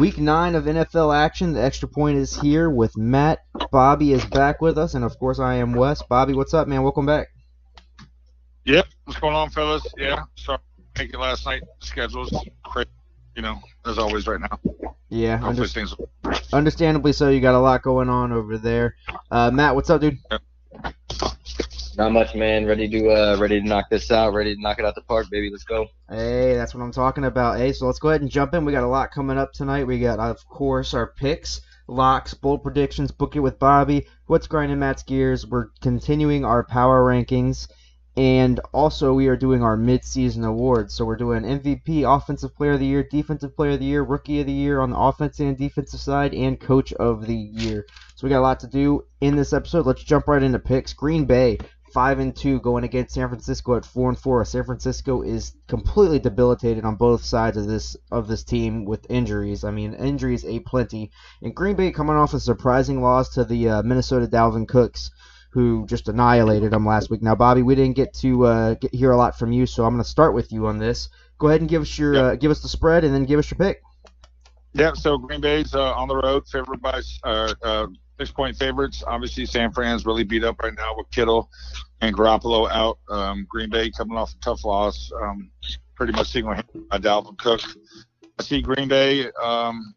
Week nine of NFL action. The extra point is here with Matt. Bobby is back with us, and of course I am Wes. Bobby, what's up, man? Welcome back. Yep. What's going on, fellas? Yeah. Sorry, make it last night. Schedules crazy, you know, as always right now. Yeah, Hopefully underst- things. understandably so. You got a lot going on over there. Uh, Matt, what's up, dude? Not much, man. Ready to uh, ready to knock this out. Ready to knock it out the park, baby. Let's go. Hey, that's what I'm talking about. Hey, so let's go ahead and jump in. We got a lot coming up tonight. We got, of course, our picks, locks, bold predictions, book it with Bobby. What's grinding Matt's gears? We're continuing our power rankings, and also we are doing our mid-season awards. So we're doing MVP, Offensive Player of the Year, Defensive Player of the Year, Rookie of the Year on the offensive and defensive side, and Coach of the Year. So we got a lot to do in this episode. Let's jump right into picks. Green Bay five and two going against San Francisco at four and four. San Francisco is completely debilitated on both sides of this of this team with injuries. I mean, injuries a plenty. And Green Bay coming off a surprising loss to the uh, Minnesota Dalvin Cooks, who just annihilated them last week. Now, Bobby, we didn't get to uh, get, hear a lot from you, so I'm going to start with you on this. Go ahead and give us your uh, give us the spread, and then give us your pick. Yeah. So Green Bay's uh, on the road, favored by uh, uh, six point favorites. Obviously, San Fran's really beat up right now with Kittle and Garoppolo out. Um, Green Bay coming off a tough loss, um, pretty much single handed by Dalvin Cook. I see Green Bay um,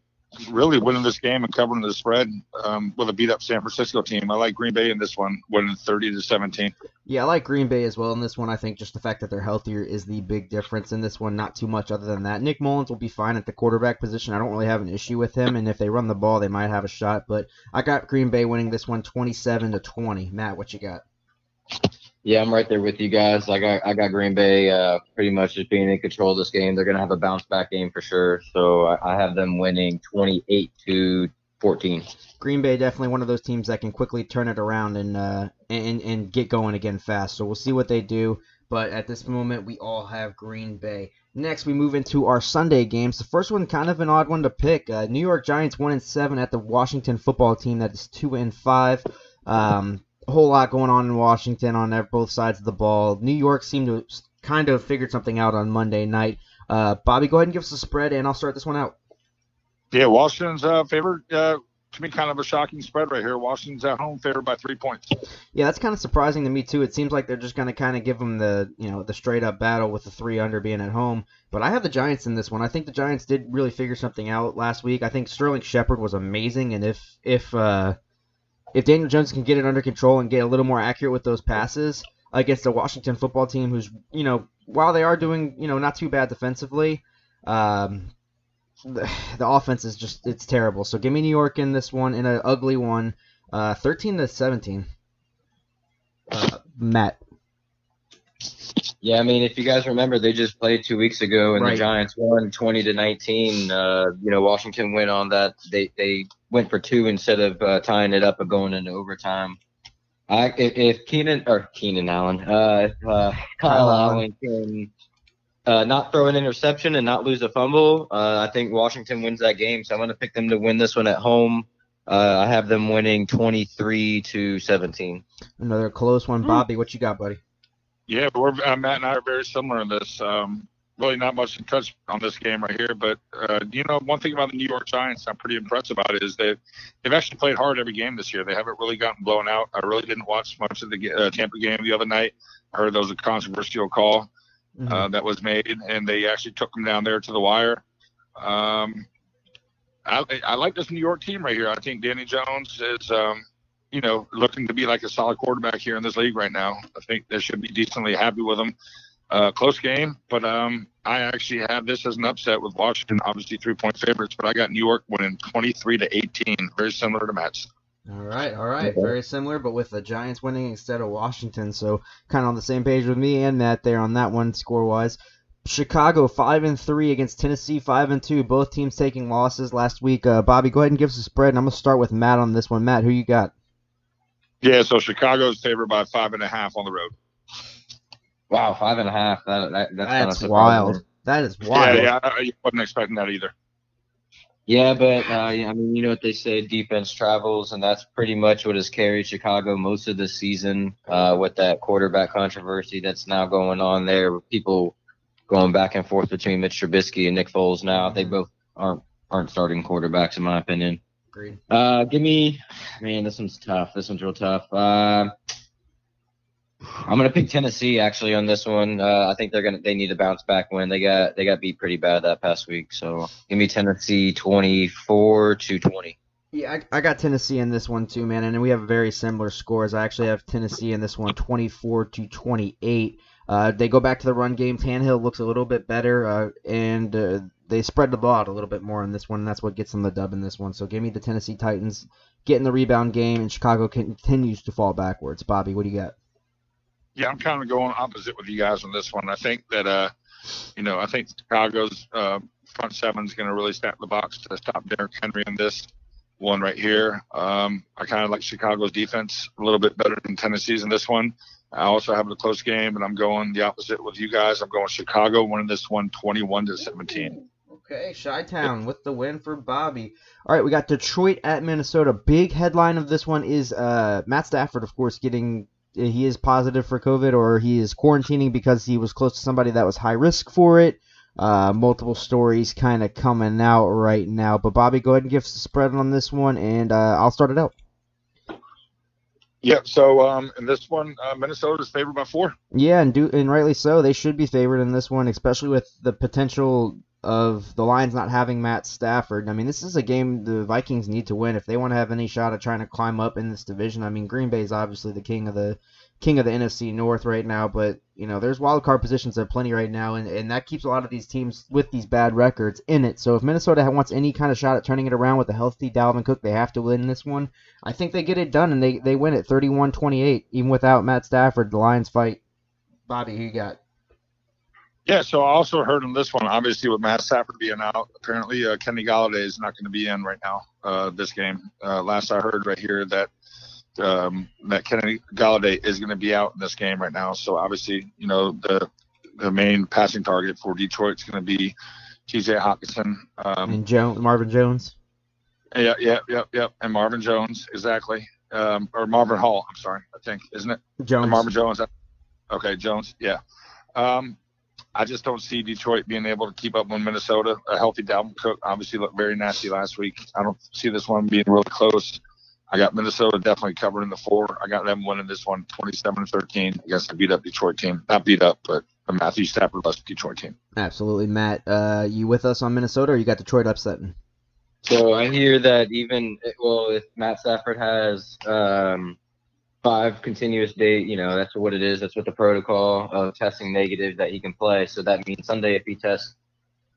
really winning this game and covering the spread um, with a beat up San Francisco team. I like Green Bay in this one, winning 30 to 17. Yeah, I like Green Bay as well in this one. I think just the fact that they're healthier is the big difference in this one. Not too much other than that. Nick Mullens will be fine at the quarterback position. I don't really have an issue with him, and if they run the ball, they might have a shot. But I got Green Bay winning this one, 27 to 20. Matt, what you got? Yeah, I'm right there with you guys. I got I got Green Bay uh, pretty much just being in control of this game. They're gonna have a bounce back game for sure. So I, I have them winning 28 to 14. Green Bay definitely one of those teams that can quickly turn it around and uh, and and get going again fast. So we'll see what they do. But at this moment, we all have Green Bay. Next, we move into our Sunday games. The first one, kind of an odd one to pick. Uh, New York Giants one and seven at the Washington Football Team that is two and five. Um, a whole lot going on in Washington on both sides of the ball. New York seemed to kind of figured something out on Monday night. Uh, Bobby, go ahead and give us a spread, and I'll start this one out. Yeah, Washington's uh, favored. Uh, to me, kind of a shocking spread right here. Washington's at home, favored by three points. Yeah, that's kind of surprising to me too. It seems like they're just going to kind of give them the you know the straight up battle with the three under being at home. But I have the Giants in this one. I think the Giants did really figure something out last week. I think Sterling Shepard was amazing, and if if uh, if Daniel Jones can get it under control and get a little more accurate with those passes against the Washington football team, who's you know while they are doing you know not too bad defensively, um, the, the offense is just it's terrible. So give me New York in this one in an ugly one, uh, thirteen to seventeen. Uh, Matt. Yeah, I mean, if you guys remember, they just played two weeks ago, and Right. the Giants won 20 to 19. Uh, you know, Washington went on that. They they went for two instead of uh, tying it up and going into overtime. I if, if Keenan or Keenan Allen, uh, if, uh, Kyle Allen can uh, not throw an interception and not lose a fumble, uh, I think Washington wins that game. So I'm going to pick them to win this one at home. Uh, I have them winning 23 to 17. Another close one. Bobby, what you got, buddy? Yeah, but we're, uh, Matt and I are very similar in this. Um, really not much to touch on this game right here, but uh, you know, one thing about the New York Giants I'm pretty impressed about is they've they've actually played hard every game this year. They haven't really gotten blown out. I really didn't watch much of the uh, Tampa game the other night. I heard there was a controversial call Mhm. uh, that was made, and they actually took them down there to the wire. Um, I, I like this New York team right here. I think Danny Jones is, um, you know, looking to be like a solid quarterback here in this league right now. I think they should be decently happy with him. Uh, close game, but um, I actually have this as an upset with Washington, obviously three point favorites, but I got New York winning 23 to 18, very similar to Matt's. All right, all right. Very similar, but with the Giants winning instead of Washington. So kind of on the same page with me and Matt there on that one score wise. Chicago five and three against Tennessee five and two. Both teams taking losses last week. Uh, Bobby, go ahead and give us a spread, and I'm gonna start with Matt on this one. Matt, who you got? Yeah, so Chicago's favored by five and a half on the road. Wow, five and a half. That, that, that's kinda wild. That is wild. Yeah, yeah, I, I wasn't expecting that either. Yeah, but uh, I mean, you know what they say, defense travels, and that's pretty much what has carried Chicago most of the season uh, with that quarterback controversy that's now going on there. With people going back and forth between Mitch Trubisky and Nick Foles now. They both aren't aren't starting quarterbacks in my opinion. Agreed. Uh, give me, man, this one's tough. This one's real tough. Uh, I'm gonna pick Tennessee actually on this one. Uh, I think they're gonna they need a bounce back win. They got they got beat pretty bad that past week. So give me Tennessee 24 to 20. Yeah, I, I got Tennessee in this one too, man, and we have very similar scores. I actually have Tennessee in this one, 24 to 28. Uh, they go back to the run game. Tannehill looks a little bit better, uh, and uh, they spread the ball out a little bit more in this one, and that's what gets them the dub in this one. So give me the Tennessee Titans getting the rebound game, and Chicago continues to fall backwards. Bobby, what do you got? Yeah, I'm kind of going opposite with you guys on this one. I think that, uh, you know, I think Chicago's uh, front seven is going to really stack the box to stop Derrick Henry in this one right here. Um, I kind of like Chicago's defense a little bit better than Tennessee's in this one. I also have a close game, and I'm going the opposite with you guys. I'm going Chicago winning this one 21 to 17. Okay, Chi Town with the win for Bobby. All right, we got Detroit at Minnesota. Big headline of this one is uh, Matt Stafford, of course, getting he is positive for COVID or he is quarantining because he was close to somebody that was high risk for it. Uh, multiple stories kind of coming out right now. But Bobby, go ahead and give us the spread on this one, and uh, I'll start it out. Yeah. So um, in this one, uh, Minnesota is favored by four. Yeah, and do and rightly so. They should be favored in this one, especially with the potential of the Lions not having Matt Stafford. I mean, this is a game the Vikings need to win if they want to have any shot at trying to climb up in this division. I mean, Green Bay is obviously the king of the king of the NFC North right now, but you know, there's wild card positions there plenty right now, and, and that keeps a lot of these teams with these bad records in it. So if Minnesota wants any kind of shot at turning it around with a healthy Dalvin Cook, they have to win this one. I think they get it done, and they, they win it 31-28, even without Matt Stafford. The Lions fight. Bobby, who you got? Yeah, so I also heard in this one, obviously with Matt Stafford being out, apparently uh, Kenny Golladay is not going to be in right now uh, this game. Uh, last I heard right here that um, that Kenny Golladay is going to be out in this game right now. So obviously, you know, the the main passing target for Detroit is going to be T.J. Hockenson um, and Jones, Marvin Jones. Yeah, yeah, yeah, yeah, and Marvin Jones exactly, um, or Marvin Hall. I'm sorry, I think isn't it Jones? Marvin Jones. Okay, Jones. Yeah. Um, I just don't see Detroit being able to keep up with Minnesota. A healthy Dalvin Cook obviously looked very nasty last week. I don't see this one being really close. I got Minnesota definitely covering the four. I got them winning this one 27 13 against the beat up Detroit team. Not beat up, but a Matthew Stafford less Detroit team. Absolutely. Matt, uh, you with us on Minnesota or you got Detroit upsetting? So I hear that even, well, if Matt Stafford has um, five continuous day, you know, that's what it is. That's what the protocol of testing negative that he can play. So that means Sunday, if he tests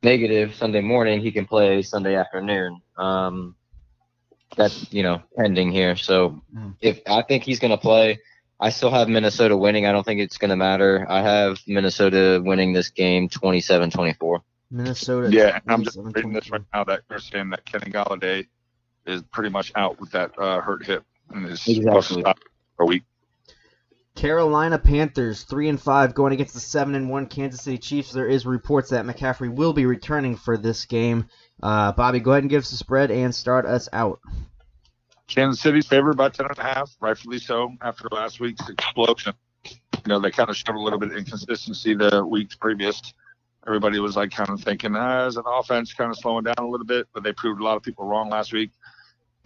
negative Sunday morning, he can play Sunday afternoon. Um, that's you know pending here. So if I think he's going to play, I still have Minnesota winning. I don't think it's going to matter. I have Minnesota winning this game 27-24. Minnesota. Yeah, I'm just reading this right now that they're saying that Kenny Golladay is pretty much out with that uh, hurt hip and is exactly. for a week. Carolina Panthers three and five going against the seven and one Kansas City Chiefs. There is reports that McCaffrey will be returning for this game. Uh, Bobby, go ahead and give us the spread and start us out. Kansas City's favored by ten and a half, rightfully so. After last week's explosion, you know they kind of showed a little bit of inconsistency the weeks previous. Everybody was like kind of thinking, ah, as an offense, kind of slowing down a little bit, but they proved a lot of people wrong last week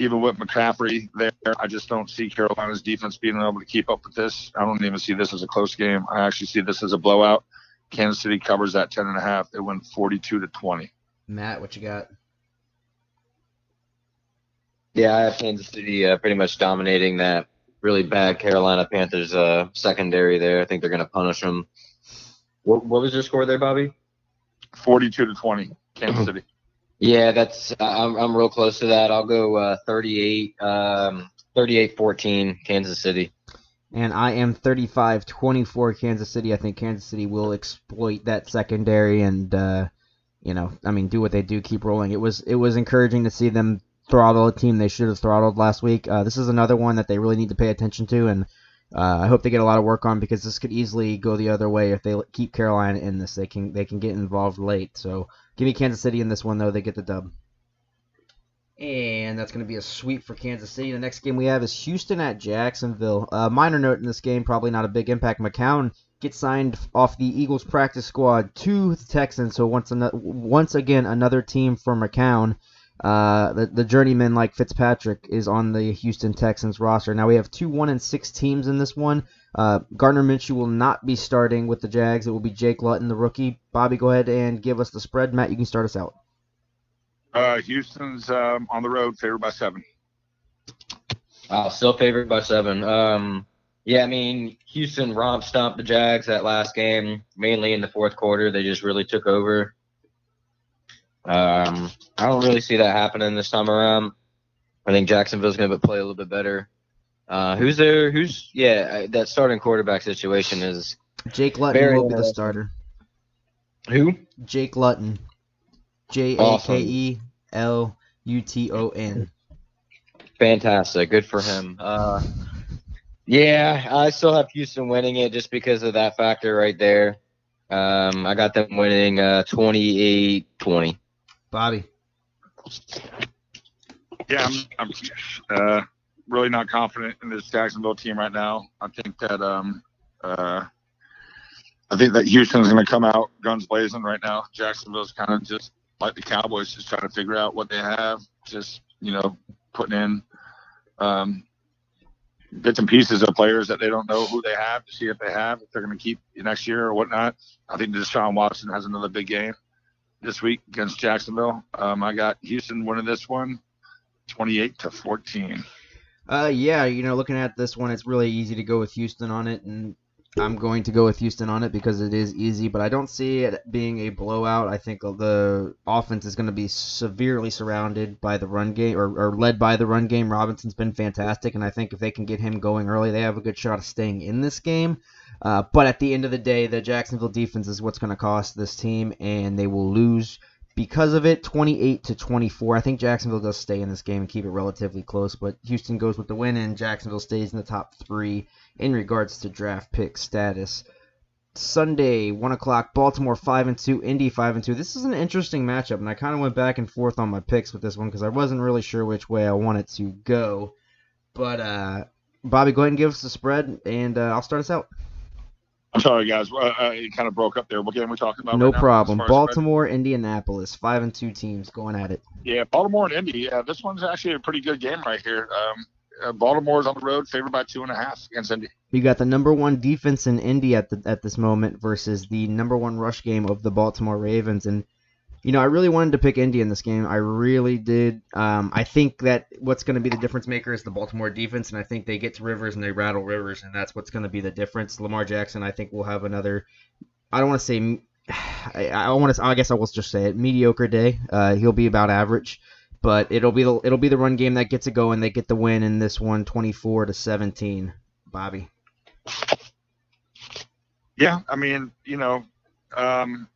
even with McCaffrey there, I just don't see Carolina's defense being able to keep up with this. I don't even see this as a close game. I actually see this as a blowout. Kansas City covers that ten and a half. They win 42 to 20. Matt, what you got? Yeah, I have Kansas City uh, pretty much dominating that really bad Carolina Panthers uh, secondary there. I think they're going to punish them. What, what was your score there, Bobby? 42 to 20, Kansas City. Yeah, that's I'm I'm real close to that. I'll go uh, 38 um 38-14 Kansas City. And I am 35-24 Kansas City. I think Kansas City will exploit that secondary and uh, you know, I mean, do what they do, keep rolling. It was it was encouraging to see them throttle a team they should have throttled last week. Uh, this is another one that they really need to pay attention to, and uh, I hope they get a lot of work on because this could easily go the other way if they keep Carolina in this. They can they can get involved late. So Give me Kansas City in this one, though. They get the dub. And that's going to be a sweep for Kansas City. The next game we have is Houston at Jacksonville. Uh, minor note in this game, probably not a big impact. McCown gets signed off the Eagles practice squad to the Texans. So once an- once again, another team from McCown. uh, the the journeyman like Fitzpatrick is on the Houston Texans roster. Now we have two one and six teams in this one. Uh, Gardner Minshew will not be starting with the Jags. It will be Jake Luton, the rookie. Bobby, go ahead and give us the spread. Matt, you can start us out. Uh, Houston's um, on the road, favored by seven. Wow, still favored by seven. Um, yeah, I mean, Houston romp stomped the Jags that last game, mainly in the fourth quarter. They just really took over. Um, I don't really see that happening this time around. I think Jacksonville's going to play a little bit better. Uh, who's there? Who's yeah? That starting quarterback situation is Jake Luton Very will be the starter. who? Jake Luton. J A K E L U T O N. Fantastic, good for him. Uh, yeah, I still have Houston winning it just because of that factor right there. Um, I got them winning uh, 28-20. Bobby. Yeah, I'm, I'm uh, really not confident in this Jacksonville team right now. I think that um, uh, I think that Houston's going to come out guns blazing right now. Jacksonville's kind of just like the Cowboys, just trying to figure out what they have. Just you know, putting in um, bits and pieces of players that they don't know who they have to see if they have if they're going to keep next year or whatnot. I think Deshaun Watson has another big game this week against Jacksonville. Um, I got Houston winning this one. 28 to 14. Uh, yeah, you know, looking at this one, it's really easy to go with Houston on it, and I'm going to go with Houston on it because it is easy, but I don't see it being a blowout. I think the offense is going to be severely surrounded by the run game, or, or led by the run game. Robinson's been fantastic, and I think if they can get him going early, they have a good shot of staying in this game. Uh, but at the end of the day, the Jacksonville defense is what's going to cost this team, and they will lose because of it 28 to 24 i think jacksonville does stay in this game and keep it relatively close but houston goes with the win and jacksonville stays in the top three in regards to draft pick status. Sunday 1 o'clock baltimore 5 and 2 indy 5 and 2 this is an interesting matchup and i kind of went back and forth on my picks with this one because i wasn't really sure which way i wanted to go. But uh bobby go ahead and give us the spread and uh, i'll start us out I'm sorry, guys. Uh, uh, it kind of broke up there. What game are we talking about? no right problem as far spread? baltimore indianapolis 5 and 2 teams going at it Yeah, Baltimore and Indy. Yeah, this one's actually a pretty good game right here. Um, uh, Baltimore's on the road, favored by two and a half against Indy. You got the number one defense in Indy at the at this moment versus the number one rush game of the Baltimore Ravens, and you know I really wanted to pick Indy in this game. I really did. Um, I think that what's going to be the difference maker is the Baltimore defense, and I think they get to Rivers and they rattle Rivers, and that's what's going to be the difference. Lamar Jackson, I think, will have another. I don't want to say. I, I want to. I guess I will just say it. Mediocre day. Uh, he'll be about average. But it'll be the it'll be the run game that gets it going. And they get the win in this one, 24 to 17. Bobby. Yeah, I mean, you know, um,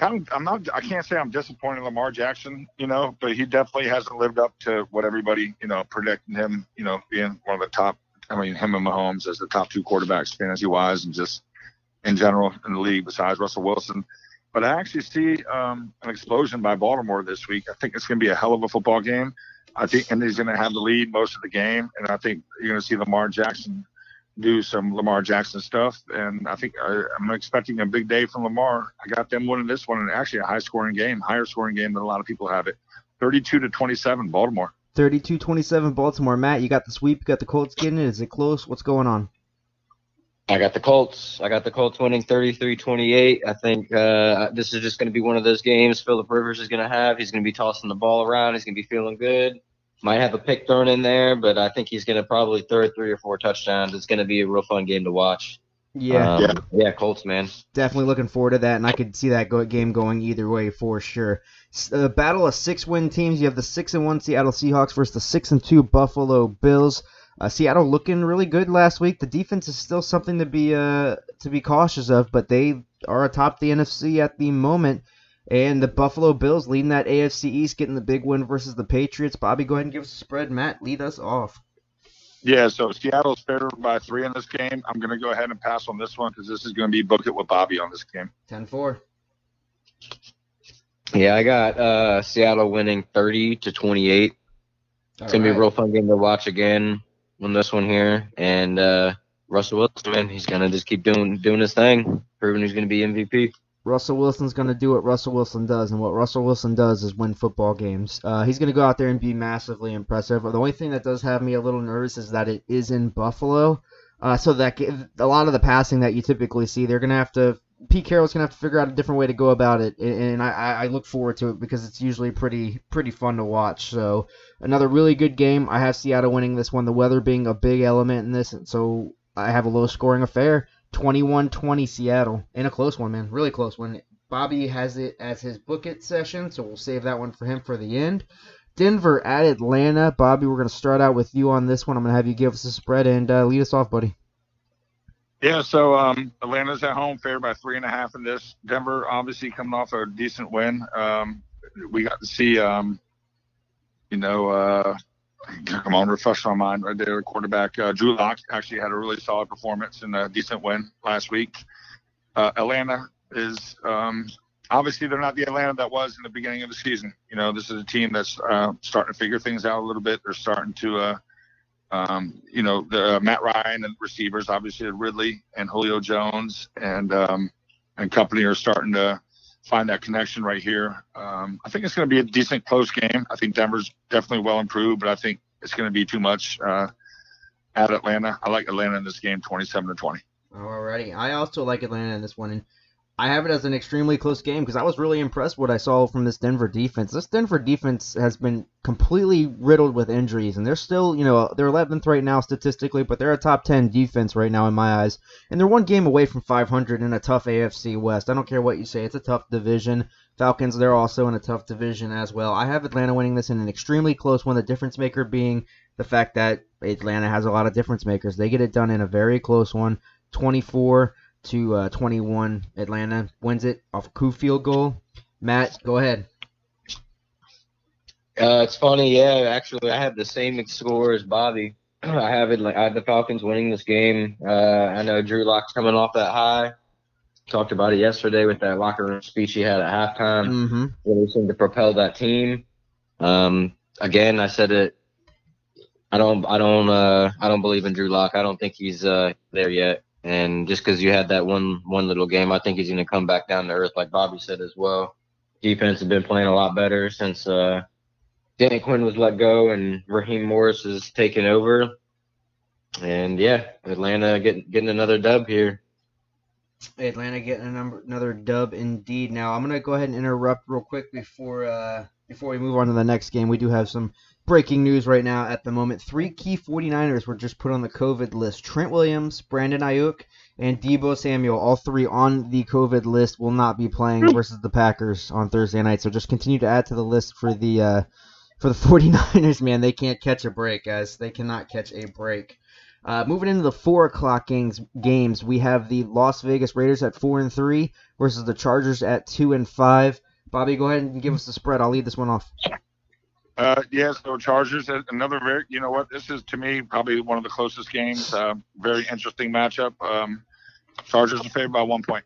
kind of. I'm not. I can't say I'm disappointed in Lamar Jackson, you know, but he definitely hasn't lived up to what everybody, you know, predicting him, you know, being one of the top. I mean, him and Mahomes as the top two quarterbacks fantasy wise, and just in general in the league besides Russell Wilson. But I actually see um, an explosion by Baltimore this week. I think it's going to be a hell of a football game. I think Indy's going to have the lead most of the game, and I think you're going to see Lamar Jackson do some Lamar Jackson stuff. And I think I, I'm expecting a big day from Lamar. I got them winning this one, and actually a high scoring game, higher scoring game than a lot of people have it. 32 to 27, Baltimore. 32-27 Baltimore. Matt, you got the sweep. You got the Colts getting it. Is it close? What's going on? I got the Colts. I got the Colts winning 33-28. I think uh, this is just going to be one of those games Philip Rivers is going to have. He's going to be tossing the ball around. He's going to be feeling good. Might have a pick thrown in there, but I think he's going to probably throw three or four touchdowns. It's going to be a real fun game to watch. Yeah, Um, Yeah. yeah, Colts, man. definitely looking forward to that, and I could see that go- game going either way for sure. S- A battle of six-win teams. You have the six and one Seattle Seahawks versus the six and two Buffalo Bills. Uh, Seattle looking really good last week. The defense is still something to be uh to be cautious of, but they are atop the NFC at the moment. And the Buffalo Bills leading that AFC East, getting the big win versus the Patriots. Bobby, go ahead and give us a spread. Matt, lead us off. Yeah, so Seattle's favored by three in this game. I'm going to go ahead and pass on this one because this is going to be book it with Bobby on this game. 10-4. Yeah, I got uh, Seattle winning 30 to 28. It's gonna be a real fun game to watch again on this one here. And uh, Russell Wilson, he's gonna just keep doing doing his thing, proving he's gonna be MVP. Russell Wilson's going to do what Russell Wilson does, and what Russell Wilson does is win football games. Uh, he's going to go out there and be massively impressive. The only thing that does have me a little nervous is that it is in Buffalo. Uh, so that a lot of the passing that you typically see, they're going to have to. Pete Carroll's going to have to figure out a different way to go about it, and I, I look forward to it because it's usually pretty pretty fun to watch. So another really good game. I have Seattle winning this one. The weather being a big element in this, and so I have a low scoring affair. 21-20 Seattle in a close one, man. Really close one. Bobby has it as his book it session, so we'll save that one for him for the end. Denver at Atlanta. Bobby, we're going to start out with you on this one. I'm going to have you give us a spread and uh, lead us off, buddy. Yeah, so um, Atlanta's at home, favored by three and a half in this. Denver obviously coming off a decent win. Um, we got to see, um, you know, uh, come on, refresh my mind right there. Quarterback uh, Drew Lock actually had a really solid performance and a decent win last week. Uh, Atlanta is um, obviously they're not the Atlanta that was in the beginning of the season. You know, this is a team that's uh, starting to figure things out a little bit. They're starting to, uh, um, you know, the uh, Matt Ryan and receivers, obviously Ridley and Julio Jones and um, and company are starting to find that connection right here. Um, I think it's going to be a decent close game. I think Denver's definitely well improved, but I think it's going to be too much uh, at Atlanta. I like Atlanta in this game, 27 to 20. Alrighty, I also like Atlanta in this one. And I have it as an extremely close game because I was really impressed what I saw from this Denver defense. This Denver defense has been completely riddled with injuries, and they're still, you know, they're 11th right now statistically, but they're a top 10 defense right now in my eyes, and they're one game away from 500 in a tough AFC West. I don't care what you say; it's a tough division. Falcons, they're also in a tough division as well. I have Atlanta winning this in an extremely close one. The difference maker being the fact that Atlanta has a lot of difference makers. They get it done in a very close one, 24 to uh, 21. Atlanta wins it off a Koo field goal. Matt, go ahead. Uh, it's funny, yeah. Actually, I have the same score as Bobby. I have it. I have the Falcons winning this game. Uh, I know Drew Lock's coming off that high. Talked about it yesterday with that locker room speech he had at halftime. Mm-hmm. Really seemed to propel that team. Um, again, I said it. I don't. I don't. Uh, I don't believe in Drew Lock. I don't think he's uh, there yet. And just because you had that one one little game, I think he's going to come back down to earth, like Bobby said as well. Defense has been playing a lot better since uh, Danny Quinn was let go and Raheem Morris is taking over. And yeah, Atlanta getting getting another dub here. Atlanta getting a number, another dub indeed. Now I'm gonna go ahead and interrupt real quick before uh, before we move on to the next game. We do have some breaking news right now at the moment. Three key 49ers were just put on the COVID list. Trent Williams, Brandon Aiyuk, and Deebo Samuel, all three on the COVID list, will not be playing versus the Packers on Thursday night. So just continue to add to the list for the uh, for the 49ers, man. They can't catch a break, guys. They cannot catch a break. Uh, moving into the four o'clock games, games, we have the Las Vegas Raiders at four and three versus the Chargers at two and five. Bobby, go ahead and give us the spread. I'll lead this one off. Uh, yeah, so Chargers, another very, you know what, this is to me probably one of the closest games. Uh, very interesting matchup. Um, Chargers are favored by one point.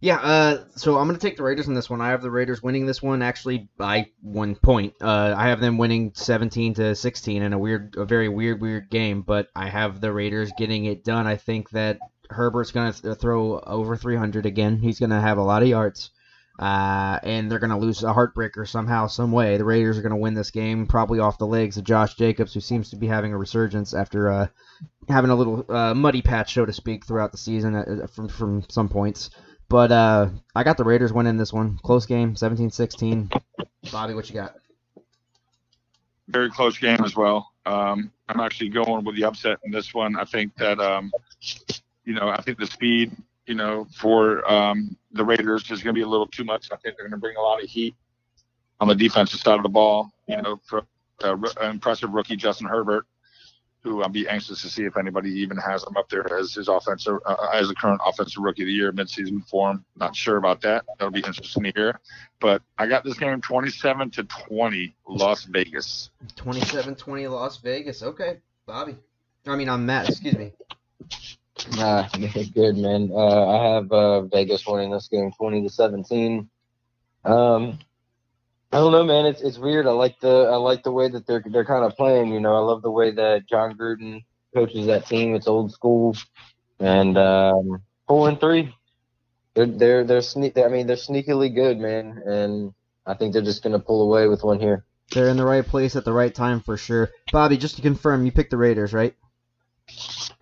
Yeah, uh, so I'm going to take the Raiders in this one. I have the Raiders winning this one actually by one point. Uh, I have them winning 17 to 16 in a weird, a very weird, weird game. But I have the Raiders getting it done. I think that Herbert's going to throw over 300 again. He's going to have a lot of yards. Uh, and they're going to lose a heartbreaker somehow, some way. The Raiders are going to win this game, probably off the legs of Josh Jacobs, who seems to be having a resurgence after uh, having a little uh, muddy patch, so to speak, throughout the season uh, from from some points. But uh, I got the Raiders winning this one. Close game, 17-16. Bobby, what you got? Very close game as well. Um, I'm actually going with the upset in this one. I think that, um, you know, I think the speed you know, for um, the Raiders is going to be a little too much. I think they're going to bring a lot of heat on the defensive side of the ball. You know, for uh, impressive rookie Justin Herbert, who I'll be anxious to see if anybody even has him up there as his offensive uh, as the current offensive rookie of the year midseason form. Not sure about that. That'll be interesting to hear. But I got this game 27 to 20, Las Vegas. 27-20 Las Vegas. Okay, Bobby. I mean, I'm Matt. Excuse me. Nah, good man. Uh, I have uh, Vegas winning this game, twenty to seventeen. Um, I don't know, man. It's it's weird. I like the I like the way that they're they're kind of playing. You know, I love the way that Jon Gruden coaches that team. It's old school, and um, four and three. They're they're they're sneak. I mean, they're sneakily good, man, and I think they're just gonna pull away with one here. They're in the right place at the right time for sure. Bobby, just to confirm, you picked the Raiders, right?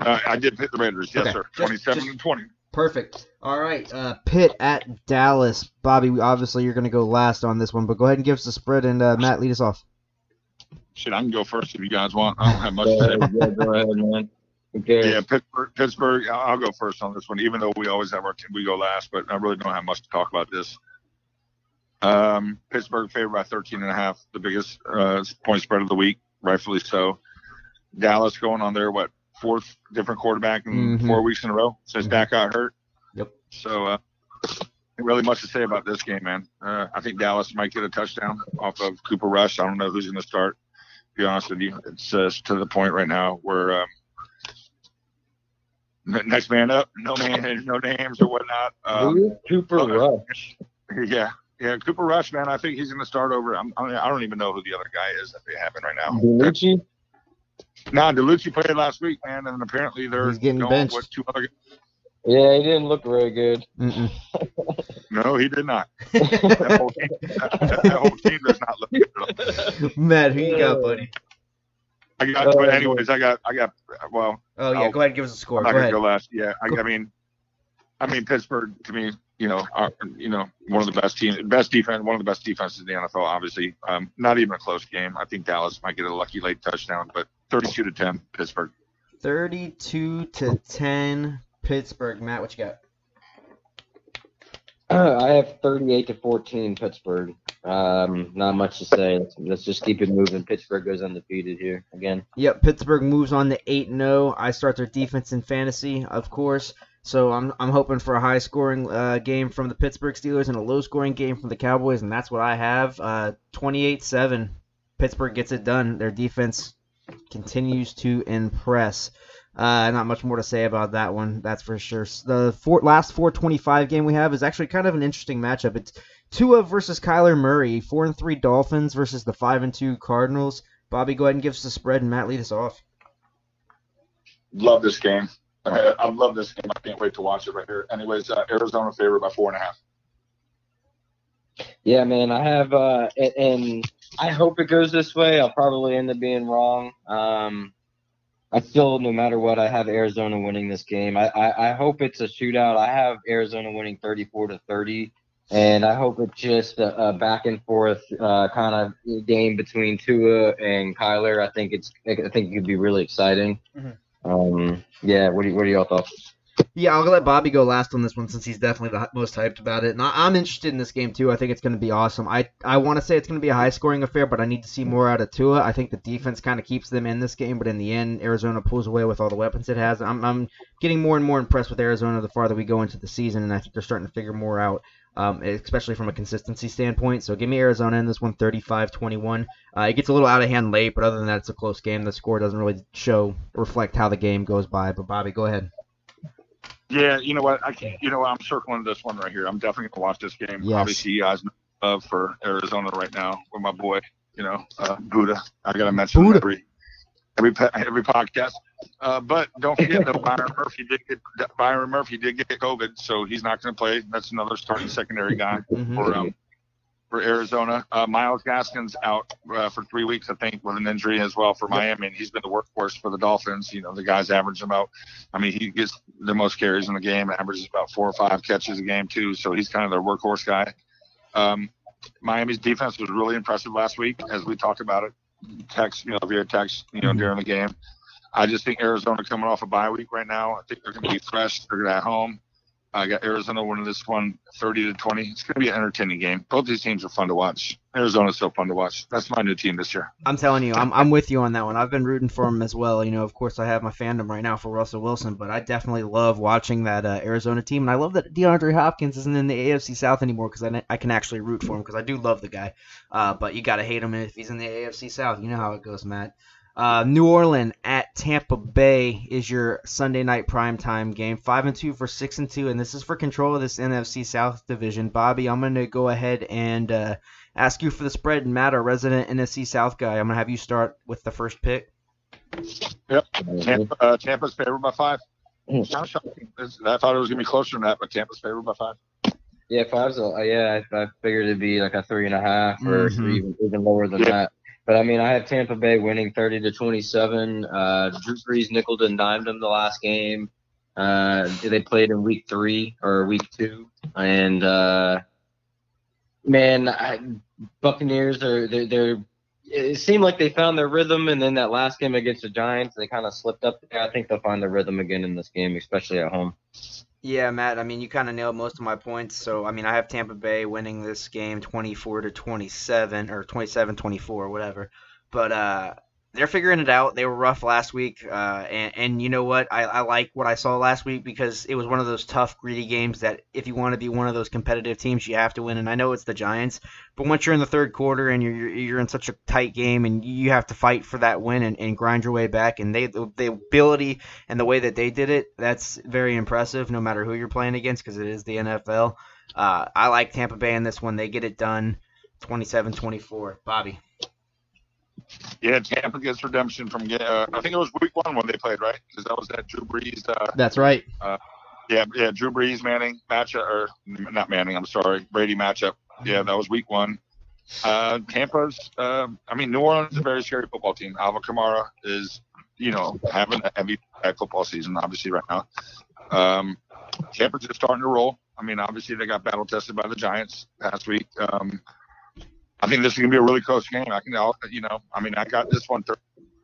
Uh, I did pick the Raiders, yes, Okay. sir. Just- 27 just- and 20. Perfect. All right, uh, Pitt at Dallas. Bobby, obviously you're going to go last on this one, but go ahead and give us the spread, and uh, Matt, lead us off. Shit, I can go first if you guys want. I don't have much to say. yeah, go ahead, man. Okay. Yeah, Pittsburgh. Pittsburgh. I'll I'll go first on this one, even though we always have our team. We go last, but I really don't have much to talk about this. Um, Pittsburgh favored by 13 and a half, the biggest uh, point spread of the week, rightfully so. Dallas going on their what fourth different quarterback in Mhm. four weeks in a row since Mhm. Dak got hurt. Yep. So, uh, really much to say about this game, man. Uh, I think Dallas might get a touchdown off of Cooper Rush. I don't know who's going to start. To be honest with you, it's uh, to the point right now where um, next man up, no man, no names or whatnot. Um, Cooper okay. Rush. yeah, yeah, Cooper Rush, man. I think he's going to start over. I'm, I, mean, I don't even know who the other guy is that they have in right now. DiNucci? Nah, DeLucci played last week, man, and apparently they're He's getting going benched. with two other. Yeah, he didn't look very good. No, he did not. That whole team, that, that whole team does not look good. at all. Matt, who you got, buddy? I got, but anyways, I got, I got. Well, Oh yeah, Oh, go ahead and give us a score. I'm not Go gonna ahead. go last. Yeah, I, I mean, I mean Pittsburgh to me, you know, are, you know, one of the best teams, best defense, one of the best defenses in the NFL. Obviously, um, not even a close game. I think Dallas might get a lucky late touchdown, but 32 to 10, Pittsburgh. Thirty-two to ten, Pittsburgh. Matt, what you got? I have 38 to 14 Pittsburgh. Um, not much to say. Let's, let's just keep it moving. Pittsburgh goes undefeated here again. Yep, Pittsburgh moves on to eight and zero. I start their defense in fantasy, of course. So I'm I'm hoping for a high scoring uh, game from the Pittsburgh Steelers and a low scoring game from the Cowboys, and that's what I have. Uh, 28-7. Pittsburgh gets it done. Their defense continues to impress. Uh, not much more to say about that one, that's for sure. The four, last 425 game we have is actually kind of an interesting matchup. It's Tua versus Kyler Murray, four and three Dolphins versus the five and two Cardinals. Bobby, go ahead and give us the spread, and Matt lead us off. Love this game. I, I love this game. I can't wait to watch it right here. Anyways, uh, Arizona favored by four and a half. Yeah, man. I have, uh, and, and I hope it goes this way. I'll probably end up being wrong. Um, I still, no matter what, I have Arizona winning this game. I, I, I hope it's a shootout. I have Arizona winning 34 to 30. And I hope it's just a, a back and forth uh, kind of game between Tua and Kyler. I think it's I think it could be really exciting. Mhm. Um, yeah, what do what are your thoughts? Yeah, I'll let Bobby go last on this one since he's definitely the most hyped about it. And I, I'm interested in this game too. I think it's going to be awesome. I I want to say it's going to be a high scoring affair, but I need to see more out of Tua. I think the defense kind of keeps them in this game, but in the end, Arizona pulls away with all the weapons it has. I'm I'm getting more and more impressed with Arizona the farther we go into the season, and I think they're starting to figure more out. Um, especially from a consistency standpoint. So give me Arizona in this one, 35-21. Uh, it gets a little out of hand late, but other than that, it's a close game. The score doesn't really show reflect how the game goes by. But Bobby, go ahead. Yeah, you know what? I can't. You know what? I'm circling this one right here. I'm definitely gonna watch this game. Yes. Obviously, you guys love for Arizona right now with my boy. You know, uh, Budda. I gotta mention Budda. every every every podcast. Uh, but don't forget that Byron Murphy did get Byron Murphy did get COVID, so he's not going to play. That's another starting secondary guy Mhm. for um, for Arizona. Uh, Myles Gaskin's out uh, for three weeks, I think, with an injury as well for Miami, and he's been the workhorse for the Dolphins. You know, the guys average about. I mean, he gets the most carries in the game, averages about four or five catches a game too. So he's kind of their workhorse guy. Um, Miami's defense was really impressive last week, as we talked about it. Text, you know, via text, you know, Mhm. during the game. I just think Arizona coming off a bye week right now. I think they're going to be fresh. They're going to at home. I got Arizona winning this one 30 to 20. It's going to be an entertaining game. Both these teams are fun to watch. Arizona's so fun to watch. That's my new team this year. I'm telling you, I'm, I'm with you on that one. I've been rooting for them as well. You know, of course, I have my fandom right now for Russell Wilson, but I definitely love watching that uh, Arizona team, and I love that DeAndre Hopkins isn't in the AFC South anymore because I, I can actually root for him because I do love the guy. Uh, but you gotta hate him if he's in the AFC South. You know how it goes, Matt. Uh, New Orleans at Tampa Bay is your Sunday night primetime game. Five and two for six and two, and this is for control of this NFC South division. Bobby, I'm gonna go ahead and uh, ask you for the spread. And Matt, our resident NFC South guy, I'm gonna have you start with the first pick. Yep, Tampa, uh, Tampa's favored by five. Kind of shocking. I thought it was gonna be closer than that, but Tampa's favored by five. Yeah, five's a, uh, yeah. I, I figured it'd be like a three and a half or Mhm. even even lower than Yeah. that. But I mean, I have Tampa Bay winning thirty to twenty-seven. Uh, Drew Brees nickel and dimed them the last game. Uh, they played in week three or week two, and uh, man, I, Buccaneers are they're, they're. It seemed like they found their rhythm, and then that last game against the Giants, they kind of slipped up. I think they'll find their rhythm again in this game, especially at home. Yeah, Matt. I mean, you kind of nailed most of my points. So, I mean, I have Tampa Bay winning this game 24 to 27 or 27-24, whatever. But uh, they're figuring it out. They were rough last week, uh, and and you know what? I, I like what I saw last week because it was one of those tough, greedy games that if you want to be one of those competitive teams, you have to win. And I know it's the Giants, but once you're in the third quarter and you're you're- in such a tight game and you have to fight for that win and, and grind your way back, and they the, the ability and the way that they did it, that's very impressive. No matter who you're playing against, because it is the NFL. Uh, I like Tampa Bay in this one. They get it done, 27-24. Bobby. Yeah, Tampa gets redemption from. Uh, I think it was week one when they played, right? Because that was that Drew Brees. Uh, That's right. yeah, yeah, Drew Brees Manning matchup, or not Manning. I'm sorry, Brady matchup. Yeah, that was week one. Uh, Tampa's. Uh, I mean, New Orleans is a very scary football team. Alvin Kamara is, you know, having a heavy football season, obviously right now. Um, Tampa's just starting to roll. I mean, obviously they got battle tested by the Giants last week. Um, I think this is gonna be a really close game. I can, you know, I mean, I got this one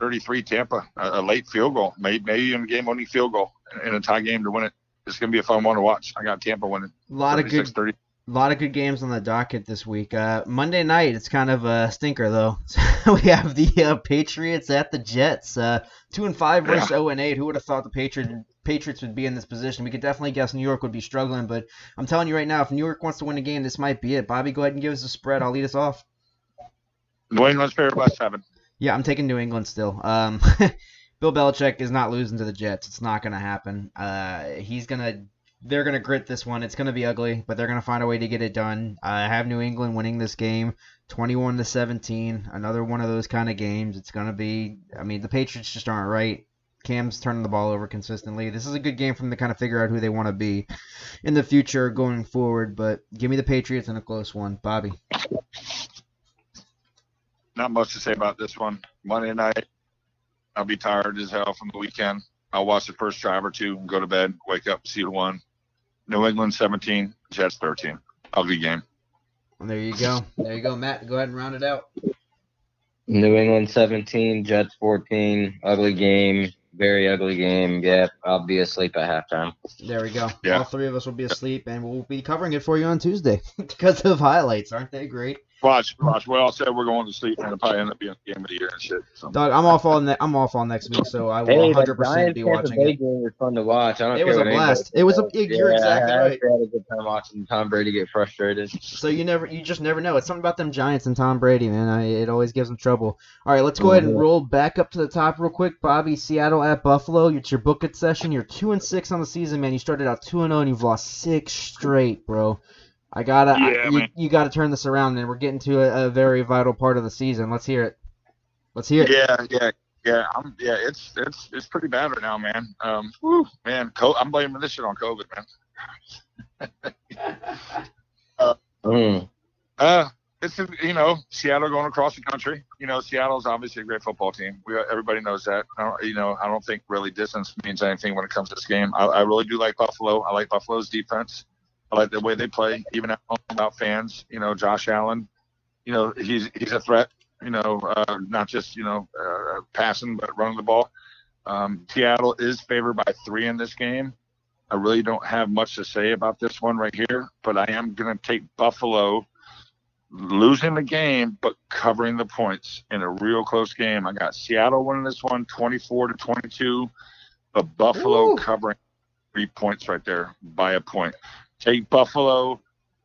33 Tampa, a, a late field goal, maybe maybe even a game-winning field goal in a tie game to win it. It's gonna be a fun one to watch. I got Tampa winning. A lot of good 30 A lot of good games on the docket this week. Uh, Monday night, it's kind of a stinker though. we have the uh, Patriots at the Jets. Uh, two and five versus zero and eight. Who would have thought the Patriots Patriots would be in this position? We could definitely guess New York would be struggling, but I'm telling you right now, if New York wants to win a game, this might be it. Bobby, go ahead and give us a spread. I'll lead us off. New England's favorite by seven. Yeah, I'm taking New England still. Um, Bill Belichick is not losing to the Jets. It's not going to happen. Uh, he's gonna. They're gonna grit this one. It's gonna be ugly, but they're gonna find a way to get it done. I have New England winning this game, 21 to 17. Another one of those kind of games. It's gonna be. I mean, the Patriots just aren't right. Cam's turning the ball over consistently. This is a good game for them to kind of figure out who they want to be in the future going forward. But give me the Patriots in a close one, Bobby. Not much to say about this one. Monday night, I'll be tired as hell from the weekend. I'll watch the first drive or two and go to bed, wake up, see who won. New England 17, Jets 13. Ugly game. And there you go. There you go, Matt. Go ahead and round it out. New England 17, Jets 14. Ugly game. Very ugly game. Yeah, I'll be asleep at halftime. There we go. Yeah. All three of us will be asleep, and we'll be covering it for you on Tuesday because of highlights. Aren't they great? Watch, watch. Well, I said we're going to sleep, and it'll probably end up being the game of the year and shit. So. Dog, I'm off all. Ne- I'm off all next week, so I will 100 that percent be watching Bay it. game was fun to watch. I don't It was a blast. It was a- says. you're Yeah, exactly I right. actually had a good time watching Tom Brady get frustrated. So you never, you just never know. It's something about them Giants and Tom Brady, man. I, it always gives them trouble. All right, let's go ahead and roll back up to the top real quick. Bobby, Seattle at Buffalo. It's your book it session. You're two and six on the season, man. You started out two and zero, and you've lost six straight, bro. I gotta, I- you, you gotta turn this around, and we're getting to a, a very vital part of the season. Let's hear it. Let's hear it. Yeah, yeah, yeah. I'm yeah. It's it's it's pretty bad right now, man. Um, whew, man. Co- I'm blaming this shit on COVID, man. Mm. Uh, it's you know Seattle going across the country. You know Seattle's obviously a great football team. We everybody knows that. I don't, you know I don't think really distance means anything when it comes to this game. I, I really do like Buffalo. I like Buffalo's defense. I like the way they play, even at home without fans. You know Josh Allen. You know he's he's a threat. You know uh, not just you know uh, passing but running the ball. Um, Seattle is favored by three in this game. I really don't have much to say about this one right here, but I am going to take Buffalo losing the game, but covering the points in a real close game. I got Seattle winning this one 24 to 22, but Buffalo Ooh. covering three points right there by a point. Take Buffalo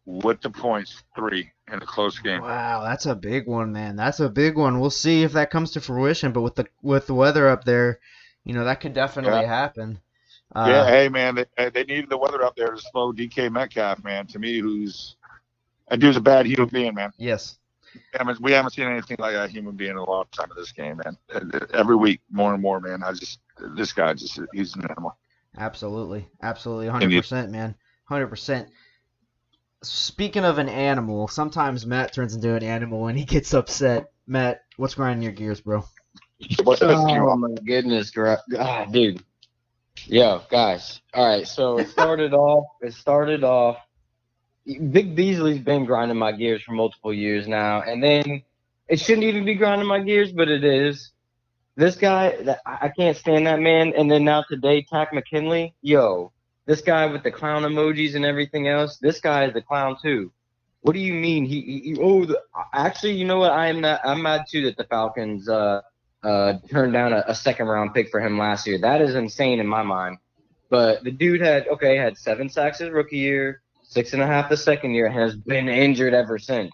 with the points, three in a close game. Wow, that's a big one, man. That's a big one. We'll see if that comes to fruition. But with the with the weather up there, you know that could definitely Yeah. happen. Uh, yeah, hey man, they, they needed the weather up there to slow DK Metcalf, man. To me, who's that dude's a bad human being, man. Yes. I mean, we haven't seen anything like a human being in a long time in this game, man. Uh, Every week, more and more, man. I just this guy just he's an animal. Absolutely, absolutely, hundred percent, man, hundred percent. Speaking of an animal, sometimes Matt turns into an animal when he gets upset. Matt, what's grinding your gears, bro? What's pissing you Oh my goodness, gra- ah, dude. Yo, guys. All right, so it started off. It started off. Vic Beasley's been grinding my gears for multiple years now, and then it shouldn't even be grinding my gears, but it is. This guy, that I I can't stand that man. And then now today, Takk McKinley. Yo, this guy with the clown emojis and everything else. This guy is the clown too. What do you mean? He, he, he- oh, the, actually, you know what? I am not. I'm mad too that the Falcons uh uh turned down a, a second round pick for him last year. That is insane in my mind. But the dude had okay, had seven sacks his rookie year, six and a half the second year, has been injured ever since.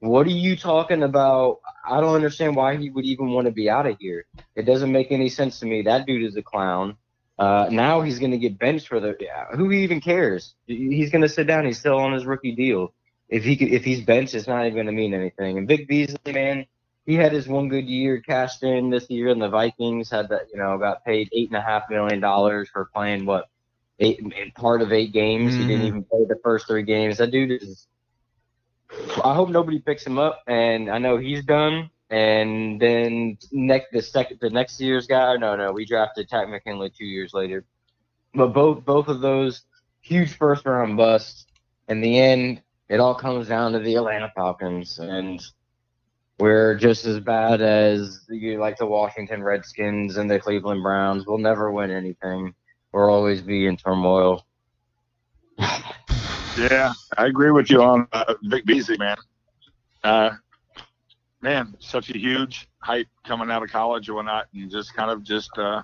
What are you talking about? I don't understand why he would even want to be out of here. It doesn't make any sense to me. That dude is a clown. Uh, now he's going to get benched for the. yeah, Who even cares? He's going to sit down. He's still on his rookie deal. If he could, if he's benched, it's not even going to mean anything. And Vic Beasley, man, he had his one good year cashed in this year, and the Vikings had that. You know, got paid eight and a half million dollars for playing what eight part of eight games. He didn't Mhm. even play the first three games. That dude is. I hope nobody picks him up, and I know he's done. And then next the second the next year's guy, no, no, we drafted Takk McKinley two years later. But both both of those huge first round busts. In the end, it all comes down to the Atlanta Falcons, and we're just as bad as you like the Washington Redskins and the Cleveland Browns. We'll never win anything. We'll always be in turmoil. Yeah, I agree with you on uh, Vic Beasley, man. Uh, man, such a huge hype coming out of college and whatnot, and just kind of just uh,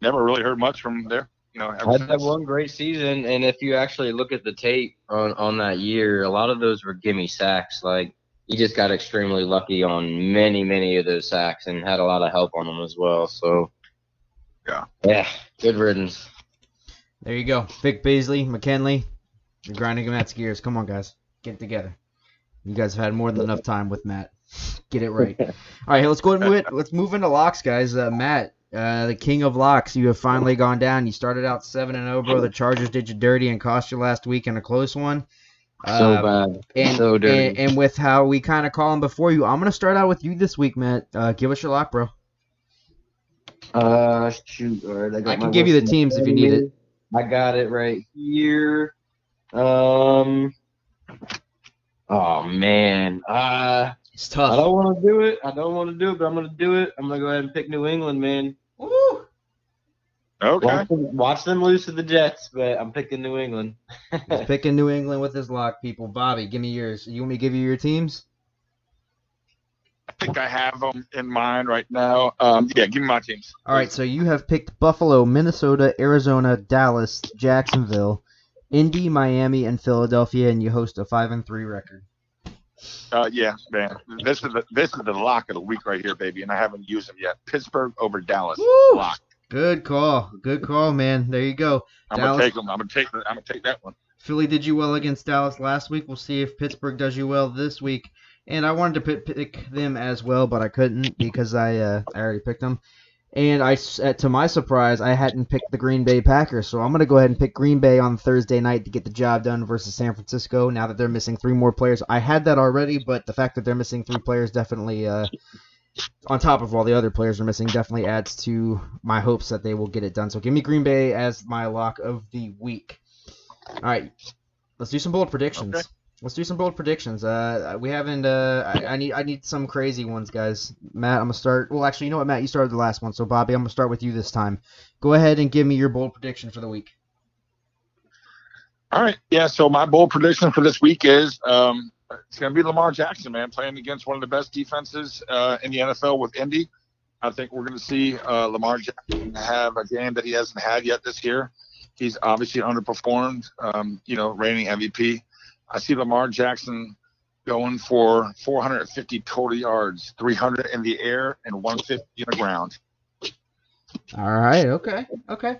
never really heard much from there. You know, ever had that one great season, and if you actually look at the tape on on that year, a lot of those were gimme sacks. Like he just got extremely lucky on many many of those sacks, and had a lot of help on them as well. So Yeah. yeah, good riddance. There you go, Vic Beasley, McKinley. Grinding Matt's gears. Come on, guys, get together. You guys have had more than enough time with Matt. Get it right. All right, let's go and move it. Let's move into locks, guys. Uh, Matt, uh, the king of locks, you have finally gone down. You started out seven and zero, bro. The Chargers did you dirty and cost you last week in a close one. So Uh, bad, And, so dirty. and, and with how we kind of call them before you, I'm gonna start out with you this week, Matt. Uh, give us your lock, bro. Uh, shoot. All right, got I can give you the teams if you need it. I got it right here. Um. Oh man. Uh, It's I don't want to do it. I don't want to do it, but I'm gonna do it. I'm gonna go ahead and pick New England, man. Woo! Okay. Watch them, watch them lose to the Jets, but I'm picking New England. He's picking New England with his lock, people. Bobby, give me yours. You want me to give you your teams? I think I have them in mind right now. Um, yeah, give me my teams. All right, so you have picked Buffalo, Minnesota, Arizona, Dallas, Jacksonville, Indy, Miami, and Philadelphia, and you host a five and three record. Uh, yeah, man. This is the this is the lock of the week right here, baby, and I haven't used them yet. Pittsburgh over Dallas. Woo! Lock. Good call. Good call, man. There you go. I'm Dallas- gonna take them. I'm gonna take. I'm gonna take that one. Philly did you well against Dallas last week. We'll see if Pittsburgh does you well this week. And I wanted to pick, pick them as well, but I couldn't because I uh, I already picked them. And I, uh, to my surprise, I hadn't picked the Green Bay Packers, so I'm gonna go ahead and pick Green Bay on Thursday night to get the job done versus San Francisco. Now that they're missing three more players, I had that already, but the fact that they're missing three players definitely, uh, on top of all the other players are missing, definitely adds to my hopes that they will get it done. So give me Green Bay as my lock of the week. All right, let's do some bold predictions. Okay. Let's do some bold predictions. Uh, we haven't. Uh, I, I need. I need some crazy ones, guys. Matt, I'm gonna start. Well, actually, you know what, Matt, you started the last one, so Bobby, I'm gonna start with you this time. Go ahead and give me your bold prediction for the week. All right. Yeah. So my bold prediction for this week is um, it's to be Lamar Jackson, man, playing against one of the best defenses uh, in the NFL with Indy. I think we're to see uh, Lamar Jackson have a game that he hasn't had yet this year. He's obviously underperformed, um, you know, reigning MVP. I see Lamar Jackson going for 450 total yards, 300 in the air, and 150 in the ground. All right. Okay. Okay.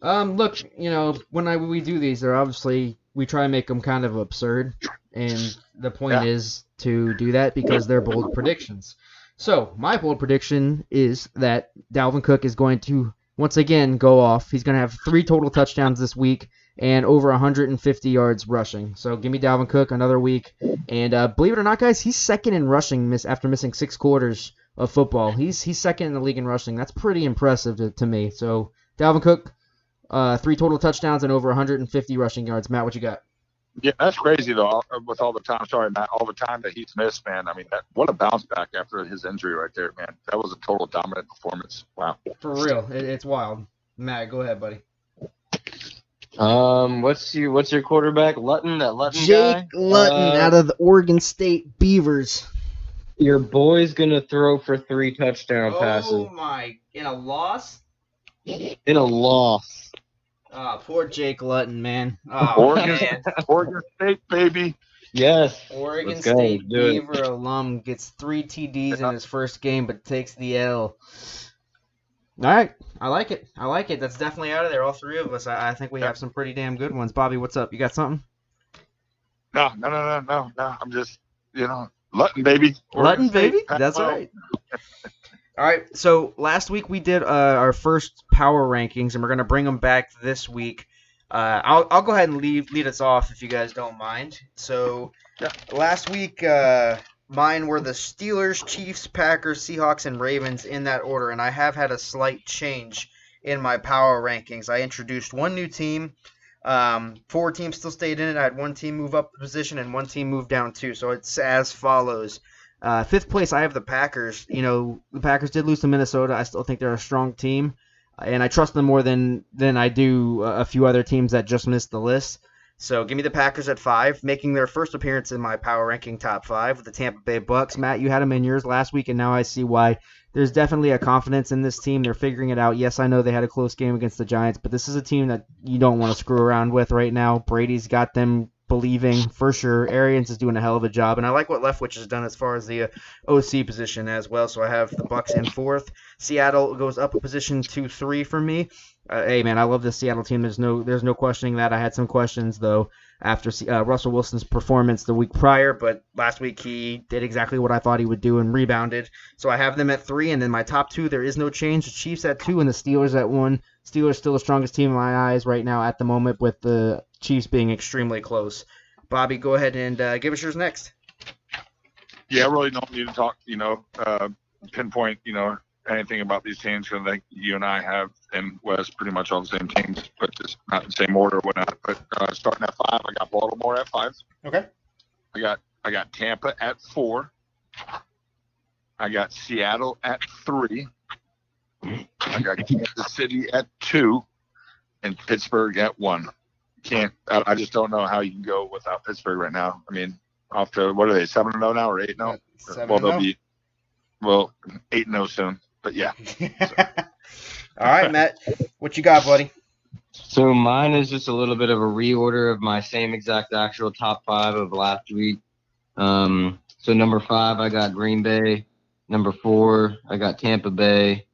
Um, look, you know, when I we do these, they're obviously we try and make them kind of absurd, and the point Yeah. is to do that because they're bold predictions. So my bold prediction is that Dalvin Cook is going to once again go off. He's going to have three total touchdowns this week and over 150 yards rushing. So give me Dalvin Cook another week. And uh, believe it or not, guys, he's second in rushing miss after missing six quarters of football. He's he's second in the league in rushing. That's pretty impressive to, to me. So Dalvin Cook, uh, three total touchdowns and over 150 rushing yards. Matt, what you got? Yeah, that's crazy though. With all the time, sorry, Matt, all the time that he's missed, man. I mean, that, what a bounce back after his injury right there, man. That was a total dominant performance. Wow. For real, it, it's wild. Matt, go ahead, buddy. Um, what's your what's your quarterback? Luton, that Luton Jake guy. Luton Uh, out of the Oregon State Beavers. Your boy's gonna throw for three touchdown passes Oh my! In a loss? in a loss. Ah, poor Jake Luton, man. Oh, Oregon, man. Oregon State, baby. Yes. Oregon Let's go, State it. Beaver alum gets three TDs in his first game, but takes the L. All right, I like it. I like it. That's definitely out of there. All three of us. I, I think we have some pretty damn good ones. Bobby, what's up? You got something? No, no, no, no, no, no. I'm just, you know, Luton, baby. Luton, baby. That's well, right. All right. So last week we did uh, our first power rankings, and we're gonna bring them back this week. Uh, I'll I'll go ahead and leave lead us off if you guys don't mind. So Yeah. last week uh, mine were the Steelers, Chiefs, Packers, Seahawks, and Ravens in that order, and I have had a slight change in my power rankings. I introduced one new team. Um, four teams still stayed in it. I had one team move up the position and one team move down too. So it's as follows. Uh, fifth place, I have the Packers. You know, the Packers did lose to Minnesota. I still think they're a strong team, and I trust them more than than I do a few other teams that just missed the list. So give me the Packers at five, making their first appearance in my power ranking top five with the Tampa Bay Bucks. Matt, you had them in yours last week, and now I see why. There's definitely a confidence in this team. They're figuring it out. Yes, I know they had a close game against the Giants, but this is a team that you don't want to screw around with right now. Brady's got them believing for sure. Arians is doing a hell of a job, and I like what Leftwich has done as far as the uh, OC position as well. So I have the Bucks in fourth. Seattle goes up a position to three for me. Uh, hey man, I love the Seattle team. There's no there's no questioning that. I had some questions though after uh, Russell Wilson's performance the week prior, but last week he did exactly what I thought he would do and rebounded. So I have them at three, and then my top two there is no change. The Chiefs at two and the Steelers at one. Steelers still the strongest team in my eyes right now at the moment, with the Chiefs being extremely close. Bobby, go ahead and uh, give us yours next. Yeah, I really don't need to talk, you know, uh, pinpoint, you know, anything about these teams because I think you and I have and Wes pretty much all the same teams, but just not in the same order or whatnot. But uh, starting at five, I got Baltimore at five. Okay. I got I got Tampa at four. I got Seattle at three. I got Kansas City at two, and Pittsburgh at one. Can't I, I just don't know how you can go without Pittsburgh right now. I mean, off to what are they seven and zero now or eight now? Seven well, they'll oh. be well eight and zero soon. But yeah, All right, Matt, what you got, buddy? So mine is just a little bit of a reorder of my same exact actual top five of last week. Um, so number five, I got Green Bay. Number four, I got Tampa Bay.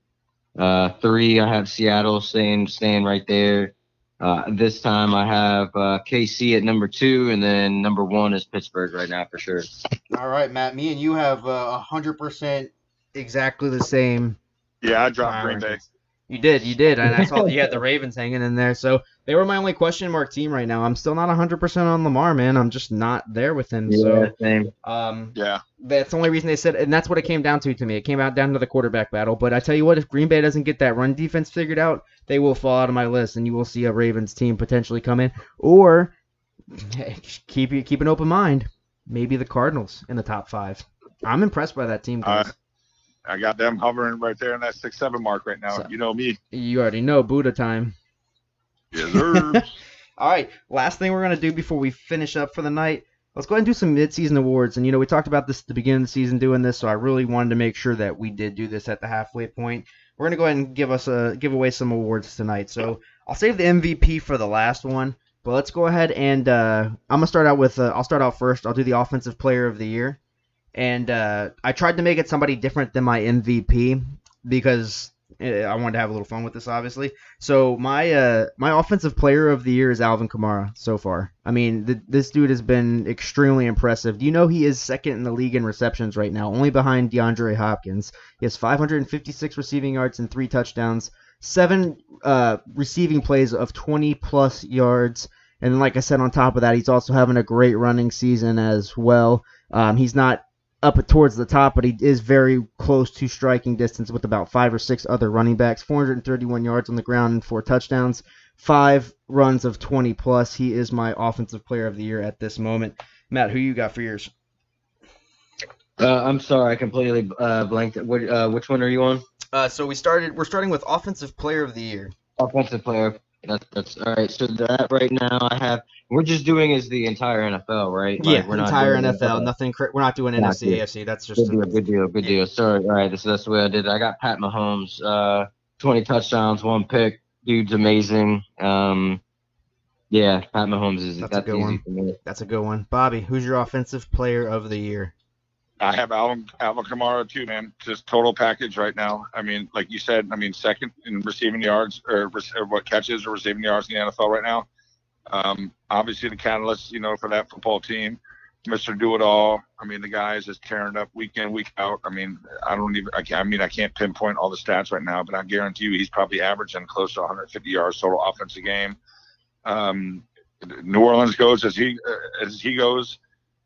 Uh, three, I have Seattle staying staying right there. Uh, this time I have uh, KC at number two, and then number one is Pittsburgh right now for sure. All right, Matt. Me and you have uh, a hundred percent exactly the same. yeah, I dropped Green Bay. You did, you did, and I saw you had the Ravens hanging in there. So they were my only question mark team right now. I'm still not 100% on Lamar, man. I'm just not there with him. So same. um, Yeah, that's the only reason they said, and that's what it came down to to me. It came out down to the quarterback battle. But I tell you what, if Green Bay doesn't get that run defense figured out, they will fall out of my list, and you will see a Ravens team potentially come in, or keep keep an open mind. Maybe the Cardinals in the top five. I'm impressed by that team, guys. I got them hovering right there in that six seven mark right now. So- you know me. you already know Budda time. Yes, sir. All right, last thing we're gonna do before we finish up for the night. Let's go ahead and do some mid-season awards. And you know, we talked about this at the beginning of the season doing this, so I really wanted to make sure that we did do this at the halfway point. We're gonna go ahead and give us a give away some awards tonight. So I'll save the MVP for the last one, but let's go ahead and uh, I'm gonna start out with uh, I'll start out first. I'll do the offensive player of the year, and uh, I tried to make it somebody different than my MVP because eh, I wanted to have a little fun with this, obviously. So my uh my offensive player of the year is Alvin Kamara so far. I mean, th- this dude has been extremely impressive. Do you know he is second in the league in receptions right now, only behind DeAndre Hopkins. He has 556 receiving yards and three touchdowns. seven uh, receiving plays of 20 plus yards. And like I said, on top of that, he's also having a great running season as well. Um, he's not up towards the top, but he is very close to striking distance with about five or six other running backs. 431 yards on the ground and four touchdowns, five runs of 20 plus. He is my offensive player of the year at this moment. Matt, who you got for yours? Uh, I'm sorry, I completely uh, blanked. What, uh, which one are you on? Uh, so we started. We're starting with offensive player of the year. Offensive player. That's that's all right. So that right now I have. We're just doing is the entire NFL, right? yeah, Like, we're entire doing- NFL. Nothing. We're not doing Not NFC. AFC. That's just Good deal, good deal, good Yeah. deal. Sorry, all right. This, that's the way I did it. I got Pat Mahomes, uh, 20 touchdowns, one pick. Dude's amazing. Um, yeah, Pat Mahomes is That's a good one. that's a good one. Bobby, who's your offensive player of the year? I have Alvin, Alvin Kamara too, man. Just total package right now. I mean, like you said, I mean, second in receiving yards or, or what catches or receiving yards in the NFL right now. Um, obviously, the catalyst, you know, for that football team, Mr. Do It All. I mean, the guy is just tearing up week in, week out. I mean, I don't even. I, I mean, I can't pinpoint all the stats right now, but I guarantee you, he's probably averaging close to 150 yards total offensive game. Um, New Orleans goes as he uh, as he goes.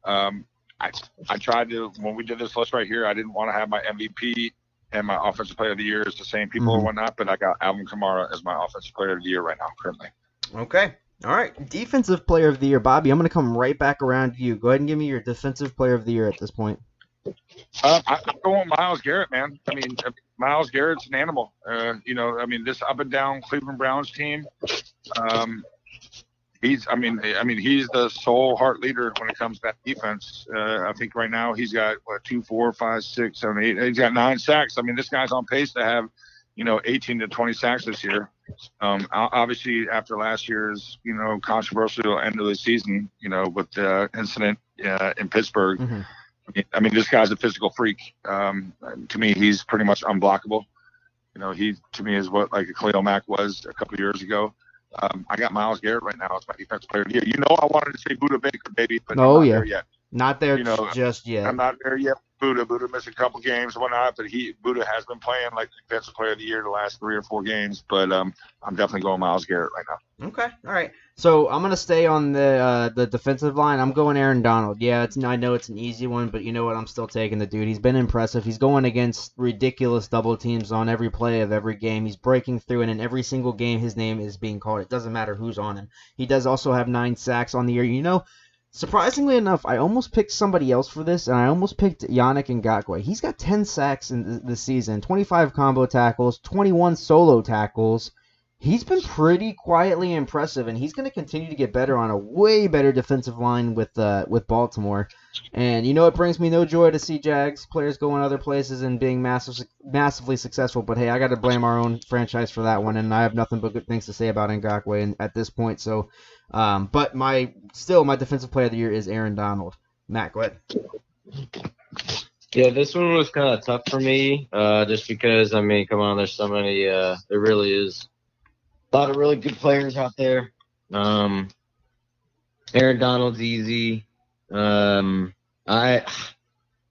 Um, I I tried to when we did this list right here. I didn't want to have my MVP and my offensive player of the year as the same people Mhm. or whatnot, but I got Alvin Kamara as my offensive player of the year right now currently. Okay. All right. Defensive player of the year, Bobby. I'm going to come right back around to you. Go ahead and give me your defensive player of the year at this point. Uh, I, I'm going Myles Garrett, man. I mean, uh, Myles Garrett's an animal. Uh, you know, I mean, this up and down Cleveland Browns team. Um, he's, I mean, I mean, he's the sole heart leader when it comes to that defense. Uh, I think right now he's got what two, four, five, six, seven, eight. He's got nine sacks. I mean, this guy's on pace to have, you know, 18 to 20 sacks this year. Um, obviously, after last year's, you know, controversial end of the season, you know, with the incident uh, in Pittsburgh. Mhm. I mean- I mean, this guy's a physical freak. Um, to me, he's pretty much unblockable. You know, he to me is what like a Khalil Mack was a couple years ago. Um, I got Myles Garrett right now as my defensive player of the year. You know, I wanted to say Budda Baker, baby, but Oh, not yeah. there yet. Not there You know, just yet. I'm not there yet. Budda, Budda missed a couple games, whatnot, but he Budda has been playing like defensive player of the year the last three or four games. But um, I'm definitely going Myles Garrett right now. Okay, all right. So I'm gonna stay on the uh, the defensive line. I'm going Aaron Donald. Yeah, it's I know it's an easy one, but you know what? I'm still taking the dude. He's been impressive. He's going against ridiculous double teams on every play of every game. He's breaking through, and in every single game, his name is being called. It doesn't matter who's on him. He does also have nine sacks on the year. You know, surprisingly enough, I almost picked somebody else for this, and I almost picked Yannick Ngakoue. He's got 10 sacks in th- this season, 25 combo tackles, 21 solo tackles he's been pretty quietly impressive, and he's going to continue to get better on a way better defensive line with uh, with Baltimore. And you know, it brings me no joy to see Jags players going other places and being massive, massively successful. But hey, I got to blame our own franchise for that one, and I have nothing but good things to say about Ngakoue at this point. So, um, but my still my defensive player of the year is Aaron Donald. Matt, go ahead. Yeah, this one was kind of tough for me, uh, just because I mean, come on, there's so many. Uh, there really is a lot of really good players out there. Um, Aaron Donald's easy. Um, I,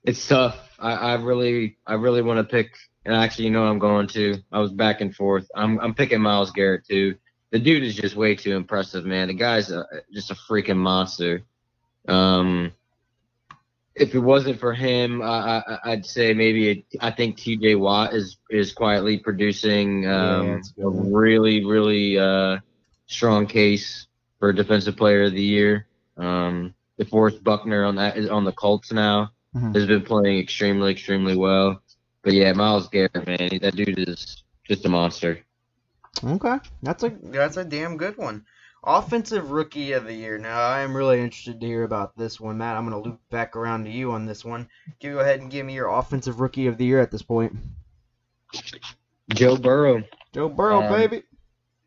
it's tough. I, I really, I really want to pick. And actually, you know, I'm going to. I was back and forth. I'm, I'm picking Myles Garrett too. The dude is just way too impressive, man. The guy's a, just a freaking monster. Um, if it wasn't for him, I, I, I'd say maybe it, I think T.J. Watt is is quietly producing um, that's a good a one. really really uh, strong case for defensive player of the year. Um, DeForest Buckner on that is on the Colts now Mhm. has been playing extremely extremely well. But yeah, Myles Garrett, man, that dude is just a monster. Okay, that's a that's a damn good one. Offensive Rookie of the Year. Now I am really interested to hear about this one, Matt. I'm gonna loop back around to you on this one. Give you go ahead and give me your Offensive Rookie of the Year at this point. Joe Burrow, Joe Burrow, Um, baby.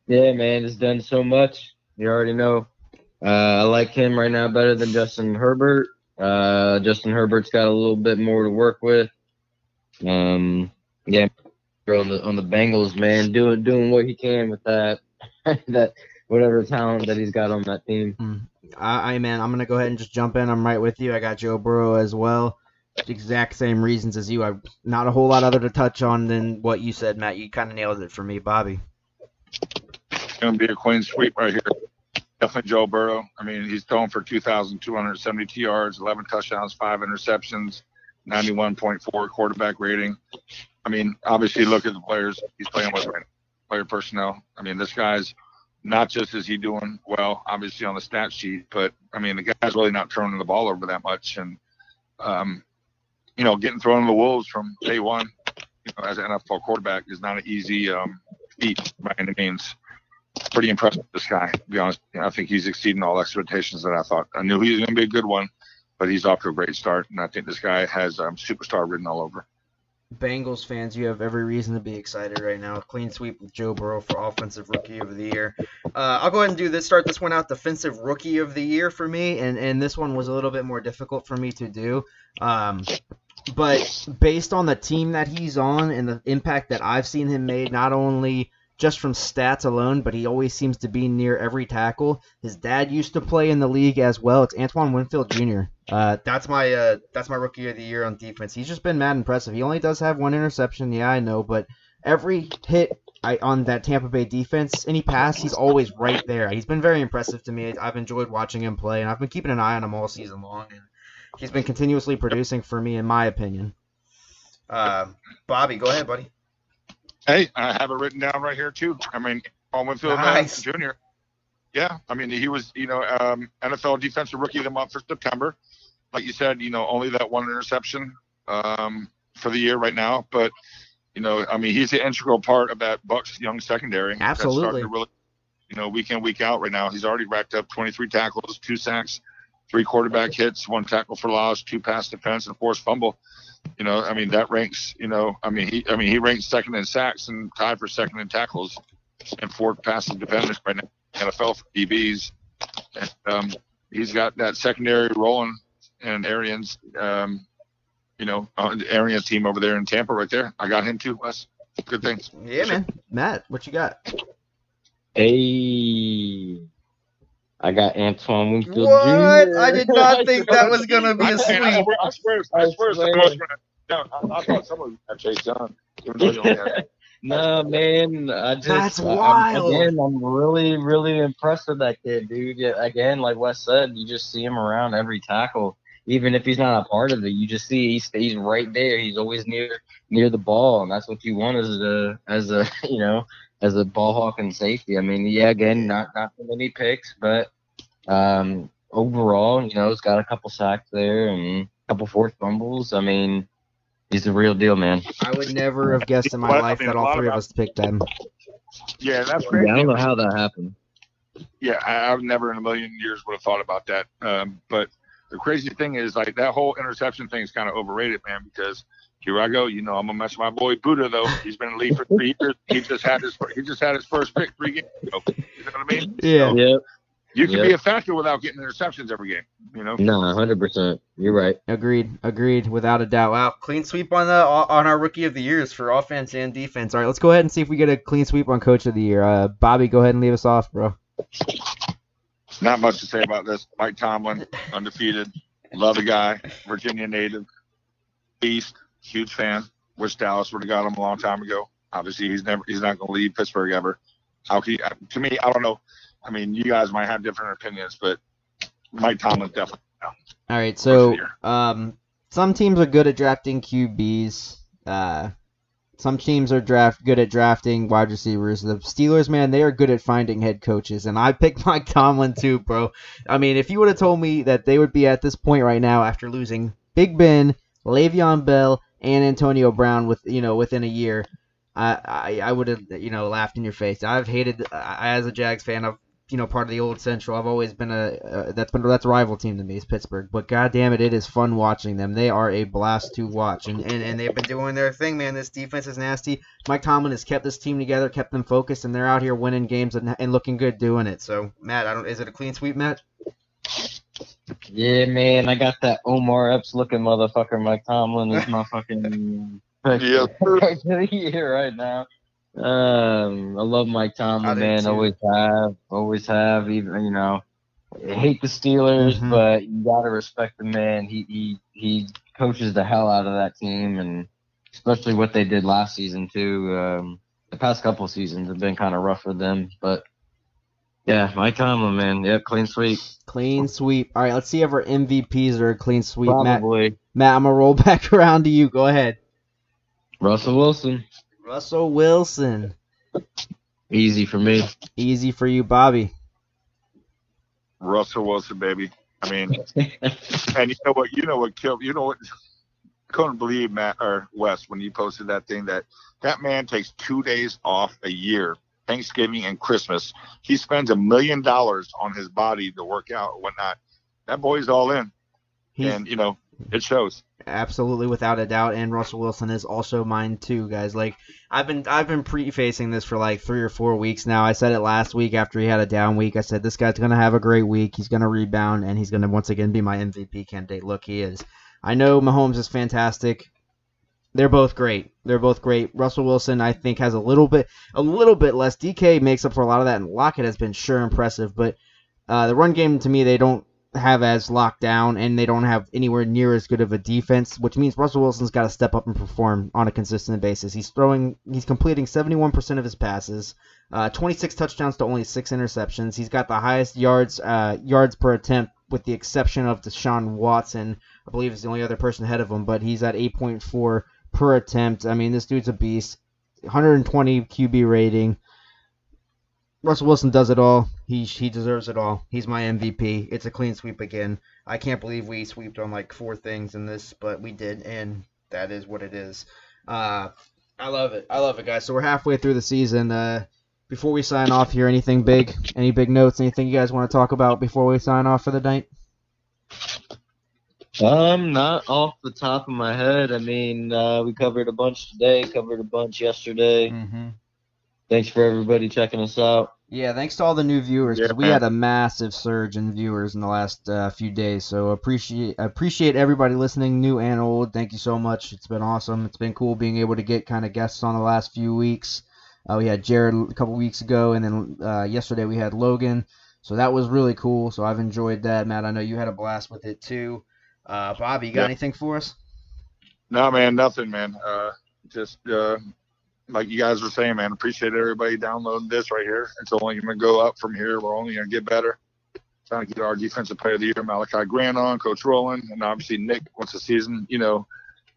yeah, man, has done so much. You already know. Uh, I like him right now better than Justin Herbert. Uh, Justin Herbert's got a little bit more to work with. Um, yeah, on the on the Bengals, man, doing doing what he can with that that whatever talent that he's got on that team. Mm. I, I man, I'm gonna go ahead and just jump in. I'm right with you. I got Joe Burrow as well. Exact same reasons as you. I not a whole lot other to touch on than what you said, Matt. You kind of nailed it for me, Bobby. It's going to be a clean sweep right here. Definitely Joe Burrow. I mean, he's throwing for 2,272 yards, 11 touchdowns, five interceptions, 91.4 quarterback rating. I mean, obviously, look at the players he's playing with right now, player personnel. I mean, this guy's not just is he doing well, obviously on the stat sheet, but I mean, the guy's really not turning the ball over that much, and um, you know, getting thrown to the wolves from day one, you know, as an NFL quarterback is not an easy um, feat by any means. Pretty impressed with this guy. To be honest, you know, I think he's exceeding all expectations that I thought. I knew he was going to be a good one, but he's off to a great start, and I think this guy has um, superstar written all over. Bengals fans, you have every reason to be excited right now. Clean sweep with Joe Burrow for Offensive Rookie of the Year. Uh, I'll go ahead and do this. Start this one out. Defensive Rookie of the Year for me, and and this one was a little bit more difficult for me to do. Um, but based on the team that he's on and the impact that I've seen him made, not only just from stats alone, but he always seems to be near every tackle. His dad used to play in the league as well. It's Antoine Winfield Jr. Uh, that's my uh, that's my rookie of the year on defense. He's just been mad impressive. He only does have one interception, yeah, I know, but every hit I, on that Tampa Bay defense, any pass, he's always right there. He's been very impressive to me. I've enjoyed watching him play, and I've been keeping an eye on him all season long. And he's been continuously producing for me, in my opinion. Uh, Bobby, go ahead, buddy. Hey, I have it written down right here too. I mean, Paul Winfield uh, Nice. Jr. Yeah, I mean, he was, you know, um, NFL Defensive Rookie of the Month for September. Like you said, you know, only that one interception um, for the year right now. But, you know, I mean, he's an integral part of that Bucks young secondary. that's starting Absolutely. to really, you know, week in, week out right now. He's already racked up 23 tackles, two sacks, three quarterback hits, one tackle for loss, two pass defense, and forced fumble. You know, I mean, that ranks, you know, I mean, he, I mean, he ranks second in sacks and tied for second in tackles and four passes defenders right now. in the NFL for DBs. And, um, he's got that secondary rolling and Arians, um, you know, uh, Arians team over there in Tampa right there. I got him too, Wes. Good things. Yeah, man. Matt, what you got? Hey, I got Antoine Winfield What? Jr. I did not think that was gonna be I, a man, I sweep. swear, I swear, I swear, someone was gonna, no, I, I thought someone had Chase Young. Even though you only had No, man, I just That's I- I'm- wild. again, I'm really, really impressed with that kid, dude. Yeah, again, like Wes said, you just see him around every tackle, even if he's not a part of it. You just see he's he's right there. He's always near near the ball, and that's what you want as a as a you know as a ball hawk and safety. I mean, yeah, again, not not too many picks, but um, overall, you know, he's got a couple sacks there and a couple forced fumbles. I mean, he's the real deal, man. I would never have guessed in my Well, I life mean, that all three of about- us picked him. Yeah, that's Yeah, crazy. I don't know how that happened. Yeah, I, I've never in a million years would have thought about that. Um, but the crazy thing is, like that whole interception thing is kind of overrated, man. Because here I go, you know, I'm gonna mess with my boy Budda though. He's been in the league for three years. He just had his he just had his first pick three games ago. You know what I mean? Yeah. So Yep. you can Yeah. be a factor without getting interceptions every game. You know? No, hundred percent. You're right. Agreed. Agreed. Without a doubt. Wow. Clean sweep on the on our rookie of the years for offense and defense. All right, let's go ahead and see if we get a clean sweep on coach of the year. Uh, Bobby, go ahead and leave us off, bro. Not much to say about this. Mike Tomlin, undefeated. Love the guy. Virginia native. Beast. Huge fan. Wish Dallas would have got him a long time ago. Obviously, he's never. He's not going to leave Pittsburgh ever. How he, to me? I don't know. I mean, you guys might have different opinions, but Mike Tomlin definitely. All right, so Coach of the um, some teams are good at drafting QBs. Uh, some teams are draft good at drafting wide receivers. The Steelers, man, they are good at finding head coaches, and I picked Mike Tomlin too, bro. I mean, if you would have told me that they would be at this point right now after losing Big Ben, Le'Veon Bell, and Antonio Brown with you know within a year, I I, I would have you know laughed in your face. I've hated I, as a Jags fan. I've you know part of the old Central. I've always been a uh, that's been that's a rival team to me is Pittsburgh. But god damn it, it is fun watching them. They are a blast to watch, and and, and they've been doing their thing, man. This defense is nasty. Mike Tomlin has kept this team together, kept them focused, and they're out here winning games and, and looking good doing it. So Matt, I don't is it a clean sweep, Matt? Yeah, man, I got that Omar Epps looking motherfucker. Mike Tomlin is my fucking pick Yeah. for the year right now. Um, I love Mike Tomlin, man. too. Always have, always have. Even you know, I hate the Steelers, Mhm. but you gotta respect the man. He he he coaches the hell out of that team, and especially what they did last season too. Um, the past couple seasons have been kind of rough for them, but yeah, Mike Tomlin, man, yep, clean sweep, Clean sweep. All right, let's see if our MVPs are a clean sweep. Matt, probably Matt, I'm gonna roll back around to you. Go ahead. Russell Wilson, Russell Wilson. easy for me. Easy for you, Bobby. Russell Wilson, baby. I mean, and you know what? You know what killed? You know what? Couldn't believe Matt or Wes when you posted that thing that that man takes two days off a year, Thanksgiving and Christmas. He spends a million dollars on his body to work out and whatnot. That boy's all in, He's and you know it shows. absolutely without a doubt, and Russell Wilson is also mine too, guys. Like I've been I've been prefacing this for like three or four weeks now. I said it last week after he had a down week. I said this guy's gonna have a great week. He's gonna rebound, and he's gonna once again be my MVP candidate. Look, he is. I know Mahomes is fantastic. They're both great. They're both great. Russell Wilson, I think, has a little bit, a little bit less. DK makes up for a lot of that, and Lockett has been sure impressive. But uh, the run game, to me, they don't have as locked down, and they don't have anywhere near as good of a defense, which means Russell Wilson's got to step up and perform on a consistent basis. He's throwing, he's completing 71% of his passes, uh, 26 touchdowns to only six interceptions. He's got the highest yards, uh, yards per attempt, with the exception of Deshaun Watson. I believe is the only other person ahead of him, but he's at 8.4 per attempt. I mean, this dude's a beast. 120 QB rating. Russell Wilson does it all. He he deserves it all. He's my MVP. It's a clean sweep again. I can't believe we sweeped on like four things in this, but we did, and that is what it is. Uh, I love it. I love it, guys. So we're halfway through the season. Uh, before we sign off here, anything big? Any big notes? Anything you guys want to talk about before we sign off for the night? Um, not off the top of my head. I mean, uh, we covered a bunch today, covered a bunch yesterday. Mm-hmm. Thanks for everybody checking us out. Yeah, thanks to all the new viewers Yeah, we had a massive surge in viewers in the last uh, few days. So appreciate appreciate everybody listening, new and old. Thank you so much. It's been awesome. It's been cool being able to get kind of guests on the last few weeks. Uh, we had Jared a couple weeks ago, and then uh, yesterday we had Logan. So that was really cool. So I've enjoyed that, Matt. I know you had a blast with it too. Uh, Bobby, you got Yeah. anything for us? No, man, nothing, man. Uh, just uh, like you guys were saying, man. Appreciate everybody downloading this right here. It's only going to go up from here. We're only going to get better. Trying to get our defensive player of the year, Malachi Grant, on, Coach Rowland, and obviously Nick. Once the season, you know,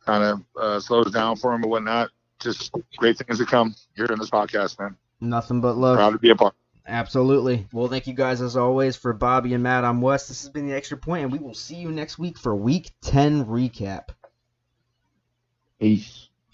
kind of uh, slows down for him and whatnot. Just great things to come here in this podcast, man. Nothing but love. Proud to be a part. Absolutely. Well, thank you guys as always for Bobby and Matt. I'm Wes. This has been the extra point, and we will see you next week for Week 10 recap. Peace.